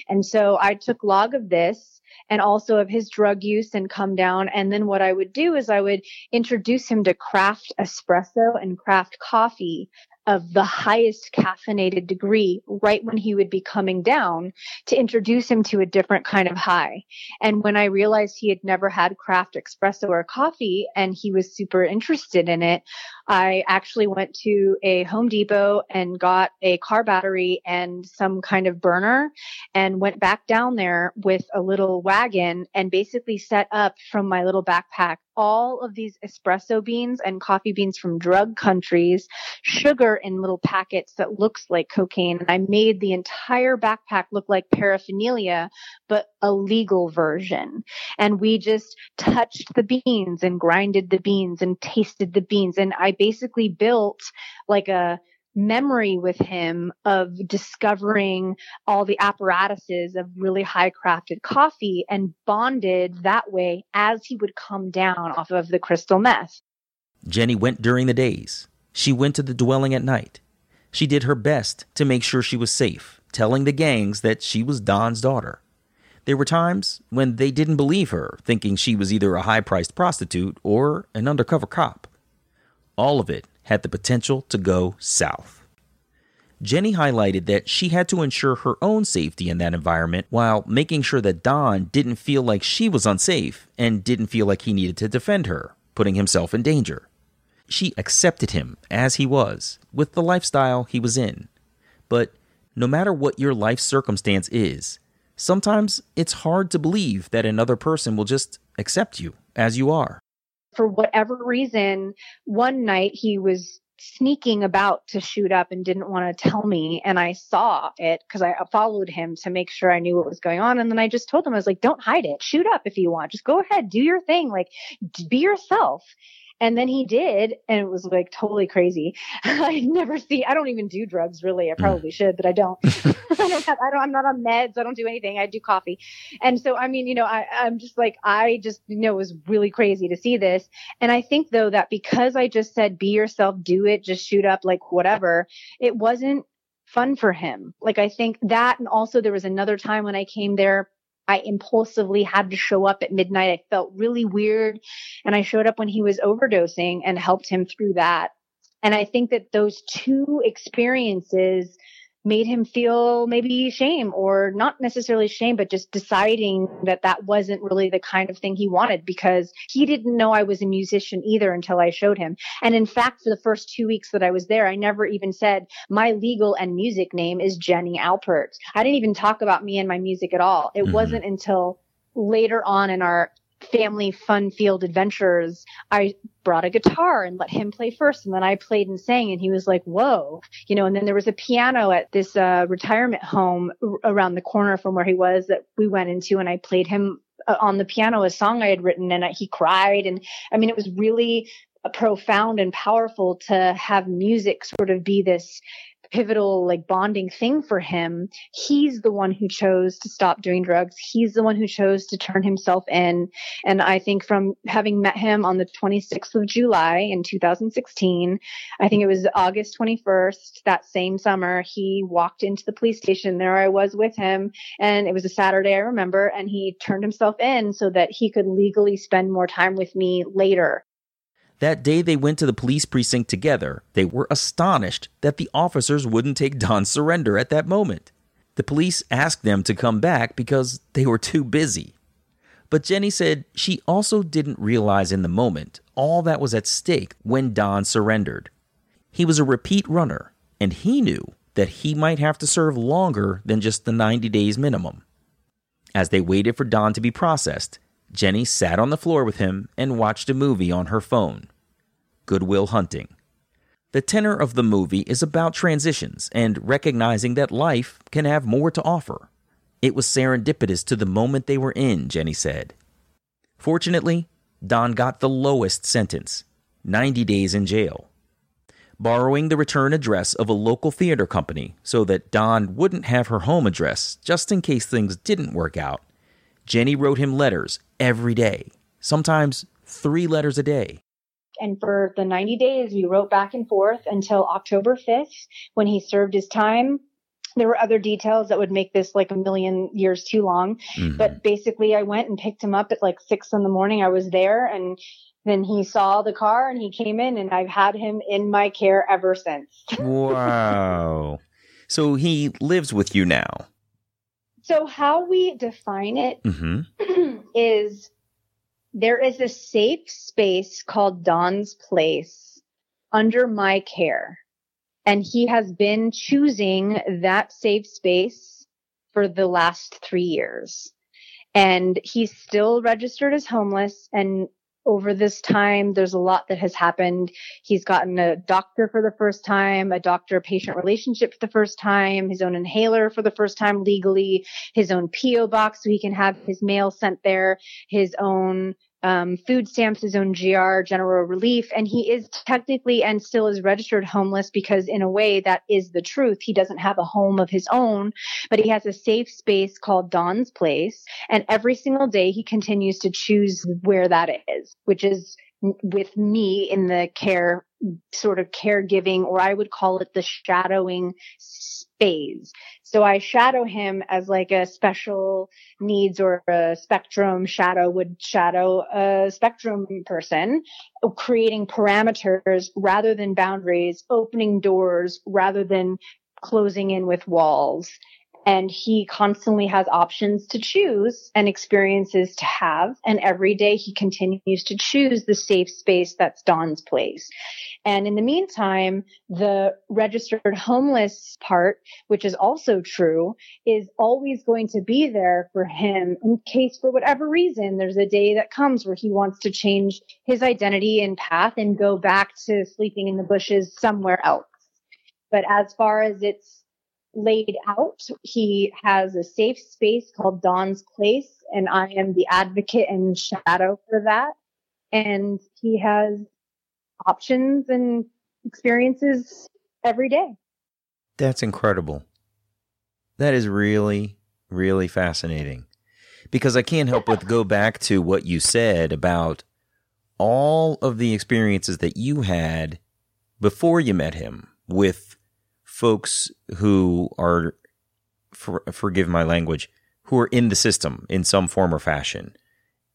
And so I took log of this and also of his drug use and come down. And then what I would do is I would introduce him to craft espresso and craft coffee of the highest caffeinated degree right when he would be coming down to introduce him to a different kind of high. And when I realized he had never had craft espresso or coffee and he was super interested in it, I actually went to a Home Depot and got a car battery and some kind of burner and went back down there with a little wagon and basically set up from my little backpack all of these espresso beans and coffee beans from drug countries, sugar in little packets that looks like cocaine. And I made the entire backpack look like paraphernalia, but a legal version. And we just touched the beans and grinded the beans and tasted the beans. And I basically built like a memory with him of discovering all the apparatuses of really high crafted coffee and bonded that way as he would come down off of the crystal meth. Jenny went during the days. She went to the dwelling at night. She did her best to make sure she was safe, telling the gangs that she was Don's daughter. There were times when they didn't believe her, thinking she was either a high priced prostitute or an undercover cop. All of it had the potential to go south. Jenny highlighted that she had to ensure her own safety in that environment while making sure that Don didn't feel like she was unsafe and didn't feel like he needed to defend her, putting himself in danger. She accepted him as he was, with the lifestyle he was in. But no matter what your life circumstance is, sometimes it's hard to believe that another person will just accept you as you are. For whatever reason, one night he was sneaking about to shoot up and didn't want to tell me. And I saw it because I followed him to make sure I knew what was going on. And then I just told him, I was like, don't hide it. Shoot up if you want. Just go ahead, do your thing. Like, be yourself. And then he did, and it was like totally crazy. I never see. I don't even do drugs really. I mm. probably should, but I don't. I don't have. I don't. I'm not on meds. I don't do anything. I do coffee, and so I mean, you know, I, I'm just like I just you know it was really crazy to see this. And I think though that because I just said be yourself, do it, just shoot up, like whatever. It wasn't fun for him. Like I think that, and also there was another time when I came there I impulsively had to show up at midnight. I felt really weird. And I showed up when he was overdosing and helped him through that. And I think that those two experiences made him feel maybe shame or not necessarily shame, but just deciding that that wasn't really the kind of thing he wanted because he didn't know I was a musician either until I showed him. And in fact, for the first two weeks that I was there, I never even said my legal and music name is Jenny Alpert. I didn't even talk about me and my music at all. It mm-hmm. wasn't until later on in our family fun field adventures, I brought a guitar and let him play first. And then I played and sang and he was like, whoa, you know, and then there was a piano at this uh, retirement home r- around the corner from where he was that we went into and I played him uh, on the piano a song I had written and he cried. And I mean, it was really profound and powerful to have music sort of be this pivotal like bonding thing for him he's the one who chose to stop doing drugs. He's the one who chose to turn himself in. And i think from having met him on the 26th of july in 2016 i think it was august 21st that same summer he walked into the police station. There i was with him and it was a saturday i remember and he turned himself in so that he could legally spend more time with me later that day they went to the police precinct together, they were astonished that the officers wouldn't take Don's surrender at that moment. The police asked them to come back because they were too busy. But Jenny said she also didn't realize in the moment all that was at stake when Don surrendered. He was a repeat runner, and he knew that he might have to serve longer than just the 90 days minimum. As they waited for Don to be processed, Jenny sat on the floor with him and watched a movie on her phone Good Will Hunting. The tenor of the movie is about transitions and recognizing that life can have more to offer. It was serendipitous to the moment they were in, Jenny said. Fortunately, Don got the lowest sentence 90 days in jail. Borrowing the return address of a local theater company so that Don wouldn't have her home address just in case things didn't work out, Jenny wrote him letters every day, sometimes three letters a day. And for the 90 days, we wrote back and forth until October 5th when he served his time. There were other details that would make this like a million years too long. Mm-hmm. But basically, I went and picked him up at like six in the morning. I was there and then he saw the car and he came in and I've had him in my care ever since. wow. So he lives with you now. So how we define it mm-hmm. is there is a safe space called Don's Place under my care. And he has been choosing that safe space for the last three years. And he's still registered as homeless and over this time, there's a lot that has happened. He's gotten a doctor for the first time, a doctor patient relationship for the first time, his own inhaler for the first time legally, his own P.O. box so he can have his mail sent there, his own um, food stamps, his own GR, general relief, and he is technically and still is registered homeless because, in a way, that is the truth. He doesn't have a home of his own, but he has a safe space called Don's Place, and every single day he continues to choose where that is, which is with me in the care sort of caregiving, or I would call it the shadowing phase. So I shadow him as like a special needs or a spectrum shadow would shadow a spectrum person, creating parameters rather than boundaries, opening doors rather than closing in with walls and he constantly has options to choose and experiences to have. And every day he continues to choose the safe space that's Don's place. And in the meantime, the registered homeless part, which is also true, is always going to be there for him in case for whatever reason there's a day that comes where he wants to change his identity and path and go back to sleeping in the bushes somewhere else. But as far as it's laid out. He has a safe space called Don's Place, and I am the advocate and shadow for that. And he has options and experiences every day. That's incredible. That is really, really fascinating. Because I can't help but go back to what you said about all of the experiences that you had before you met him with folks who are, for, forgive my language, who are in the system in some form or fashion.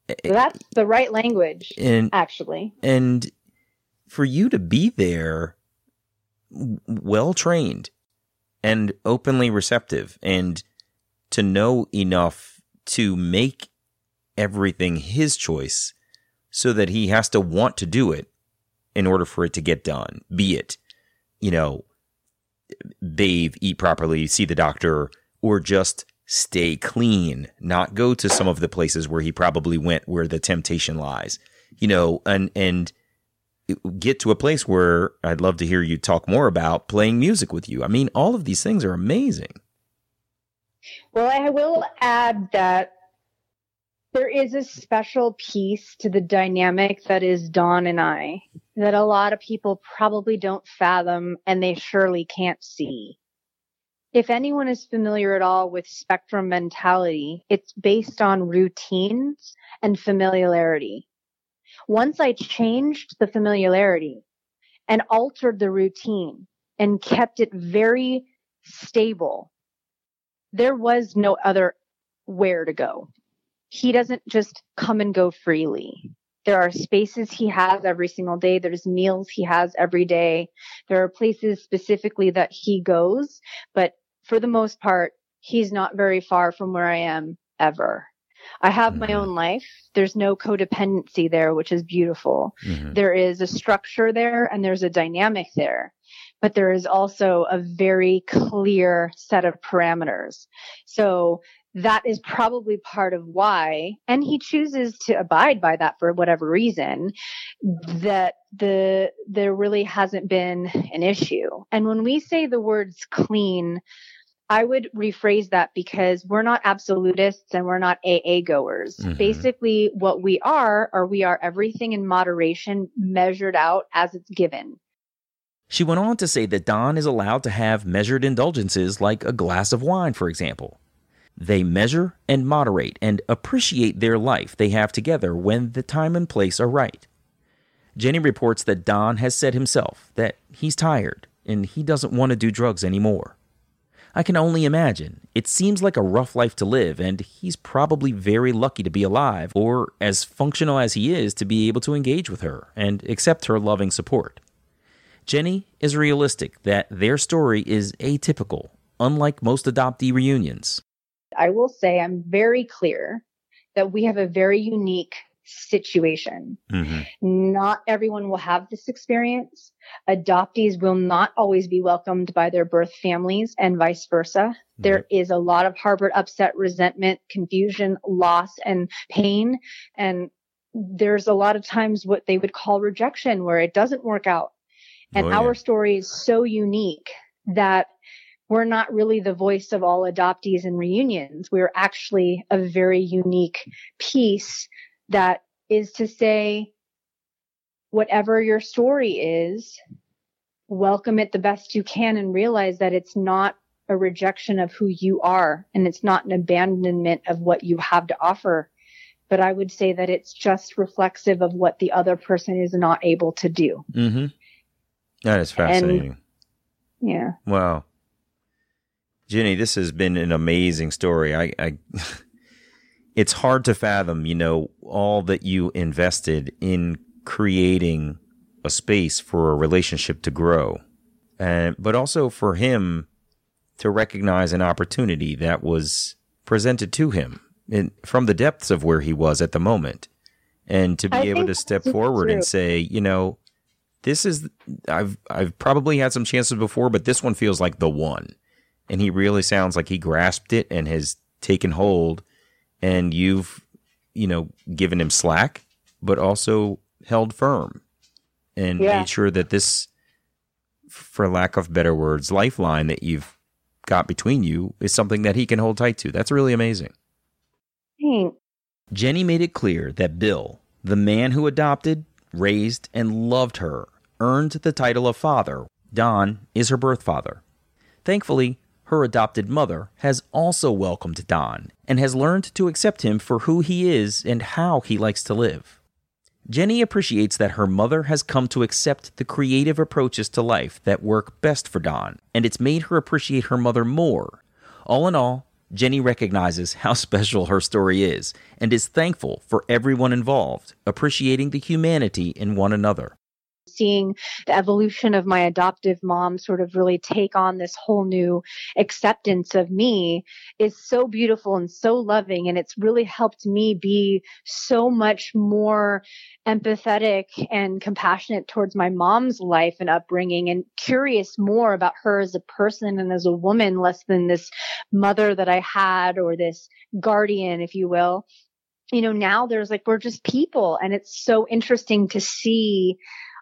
Eh, eh, That's the right language, And actually. and for you to be there well trained and openly receptive and to know enough to make everything his choice so that he has to want to do it in order for it to get done be it you know bathe eat properly see the doctor or just stay clean not go to some of the places where he probably went where the temptation lies you know and and get to a place where I'd love to hear you talk more about playing music with you. I mean, all of these things are amazing. Well, I will add that there is a special piece to the dynamic that is Don and I that a lot of people probably don't fathom and they surely can't see. If anyone is familiar at all with spectrum mentality, it's based on routines and familiarity. Once I changed the familiarity and altered the routine and kept it very stable, there was no other where to go. He doesn't just come and go freely. There are spaces he has every single day. There's meals he has every day. There are places specifically that he goes, but for the most part, he's not very far from where I am ever. I have my Mhm. own life. There's no codependency there, which is beautiful. Mhm. There is a structure there and there's a dynamic there, but there is also a very clear set of parameters. So that is probably part of why, and he chooses to abide by that for whatever reason, that the, there really hasn't been an issue. And when we say the words clean, I would rephrase that because we're not absolutists and we're not AA goers. Mhm. Basically, what we are, are we are everything in moderation measured out as it's given. She went on to say that Don is allowed to have measured indulgences like a glass of wine, for example. They measure and moderate and appreciate their life they have together when the time and place are right. Jenny reports that Don has said himself that he's tired and he doesn't want to do drugs anymore. I can only imagine. It seems like a rough life to live, and he's probably very lucky to be alive, or as functional as he is to be able to engage with her and accept her loving support. Jenny is realistic that their story is atypical, unlike most adoptee reunions. I will say I'm very clear that we have a very unique situation. Mm-hmm. Not everyone will have this experience. Adoptees will not always be welcomed by their birth families and vice versa. There is a lot of harbored upset, resentment, confusion, loss, and pain. And there's a lot of times what they would call rejection where it doesn't work out. And Oh, yeah. our story is so unique that we're not really the voice of all adoptees and reunions. We're actually a very unique piece that is to say, whatever your story is, welcome it the best you can and realize that it's not a rejection of who you are and it's not an abandonment of what you have to offer. But I would say that it's just reflexive of what the other person is not able to do. Mm-hmm. That is fascinating. Yeah. Wow. Jenny, this has been an amazing story. I, I it's hard to fathom, you know, all that you invested in creating a space for a relationship to grow. And but also for him to recognize an opportunity that was presented to him in, from the depths of where he was at the moment and to be I able to step forward true. and say, you know, this is I've I've probably had some chances before, but this one feels like the one. And he really sounds like he grasped it and has taken hold and you've you know given him slack but also held firm and Yeah. made sure that this for lack of better words lifeline that you've got between you is something that he can hold tight to. That's really amazing. Thanks. Jenny made it clear that Bill, the man who adopted, raised, and loved her, earned the title of father. Don is her birth father. Thankfully, her adopted mother has also welcomed Don and has learned to accept him for who he is and how he likes to live. Jenny appreciates that her mother has come to accept the creative approaches to life that work best for Don, and it's made her appreciate her mother more. All in all, Jenny recognizes how special her story is and is thankful for everyone involved, appreciating the humanity in one another seeing the evolution of my adoptive mom sort of really take on this whole new acceptance of me is so beautiful and so loving. And it's really helped me be so much more empathetic and compassionate towards my mom's life and upbringing and curious more about her as a person and as a woman, less than this mother that I had or this guardian, if you will you know, now there's like, we're just people. And it's so interesting to see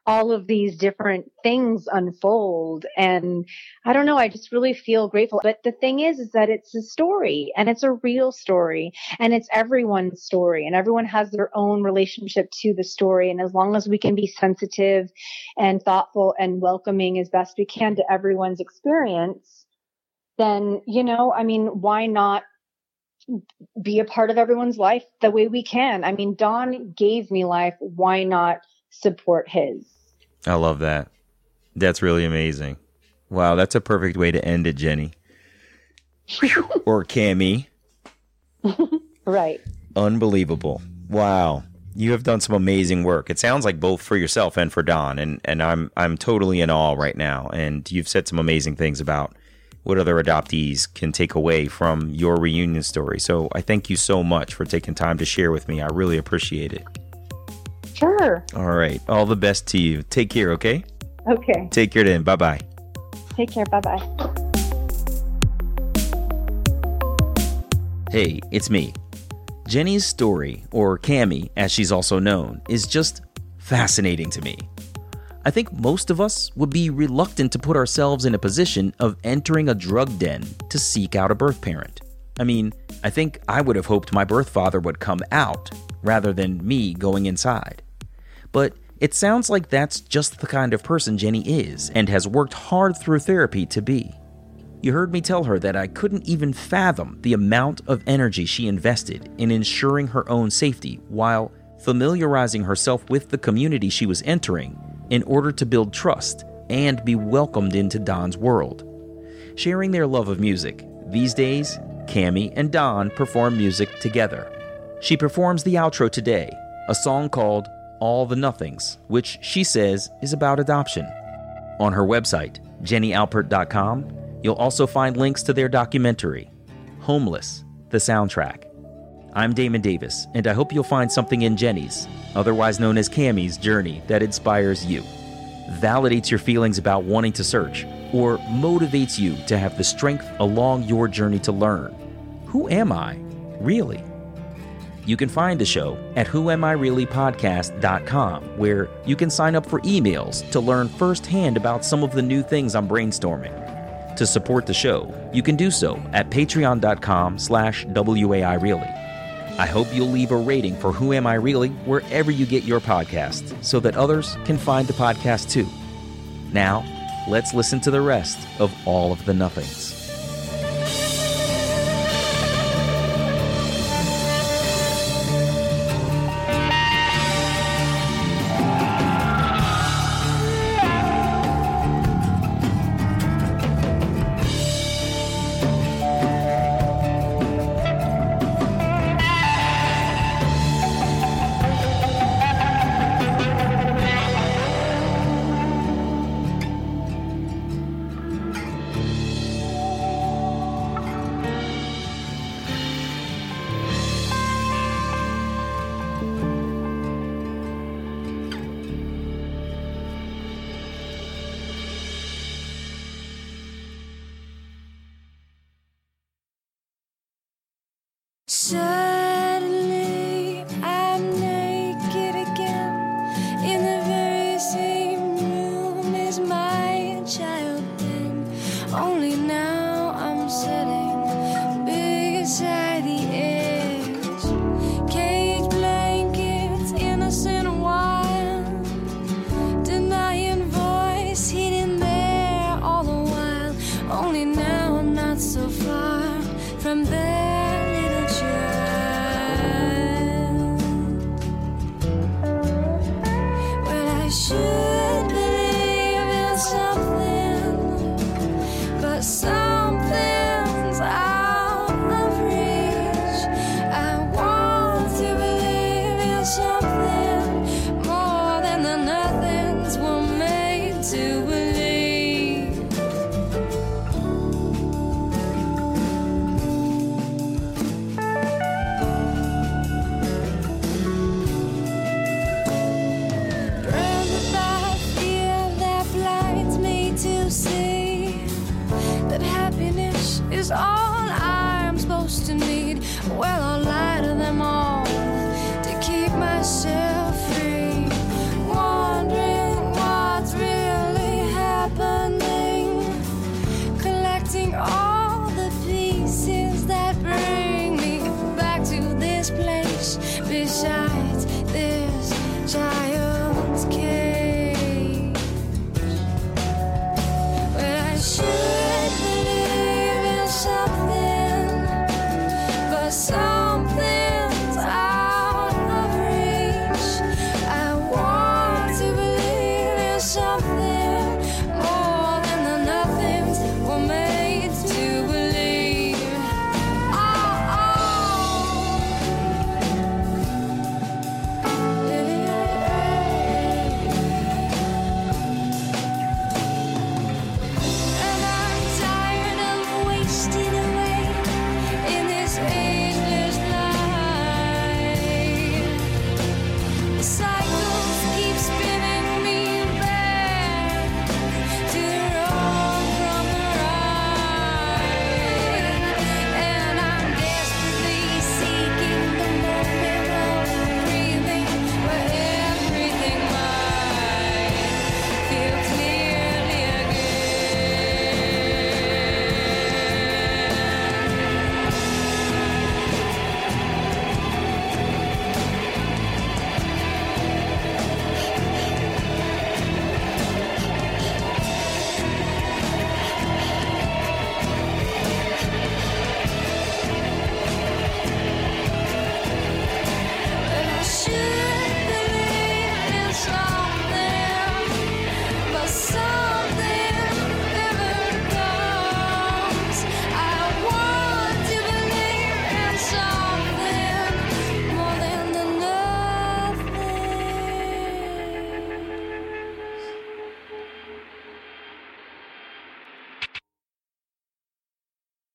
all of these different things unfold. And I don't know, I just really feel grateful. But the thing is, is that it's a story and it's a real story and it's everyone's story and everyone has their own relationship to the story. And as long as we can be sensitive and thoughtful and welcoming as best we can to everyone's experience, then, you know, I mean, why not be a part of everyone's life the way we can? I mean, Don gave me life. Why not support his? I love that. That's really amazing. Wow, that's a perfect way to end it, Jenny. or Cami. right. Unbelievable. Wow. You have done some amazing work. It sounds like both for yourself and for Don, and, and I'm I'm totally in awe right now. And you've said some amazing things about what other adoptees can take away from your reunion story. So I thank you so much for taking time to share with me. I really appreciate it. Sure. All right. All the best to you. Take care, okay? Okay. Take care then. Bye bye. Take care. Bye bye. Hey, it's me. Jenny's story, or Cami as she's also known, is just fascinating to me. I think most of us would be reluctant to put ourselves in a position of entering a drug den to seek out a birth parent. I mean, I think I would have hoped my birth father would come out rather than me going inside. But it sounds like that's just the kind of person Jenny is and has worked hard through therapy to be. You heard me tell her that I couldn't even fathom the amount of energy she invested in ensuring her own safety while familiarizing herself with the community she was entering in order to build trust and be welcomed into Don's world. Sharing their love of music, these days, Cami and Don perform music together. She performs the outro today, a song called all the Nothings, which she says is about adoption. On her website, jennyalpert.com, you'll also find links to their documentary, Homeless, the soundtrack. I'm Damon Davis, and I hope you'll find something in Jenny's, otherwise known as Cami's, journey that inspires you, validates your feelings about wanting to search, or motivates you to have the strength along your journey to learn. Who am I, really? You can find the show at whoamireallypodcast.com, where you can sign up for emails to learn firsthand about some of the new things I'm brainstorming. To support the show, you can do so at patreon.com slash waireally. I hope you'll leave a rating for Who Am I Really wherever you get your podcast so that others can find the podcast too. Now, let's listen to the rest of all of the nothings.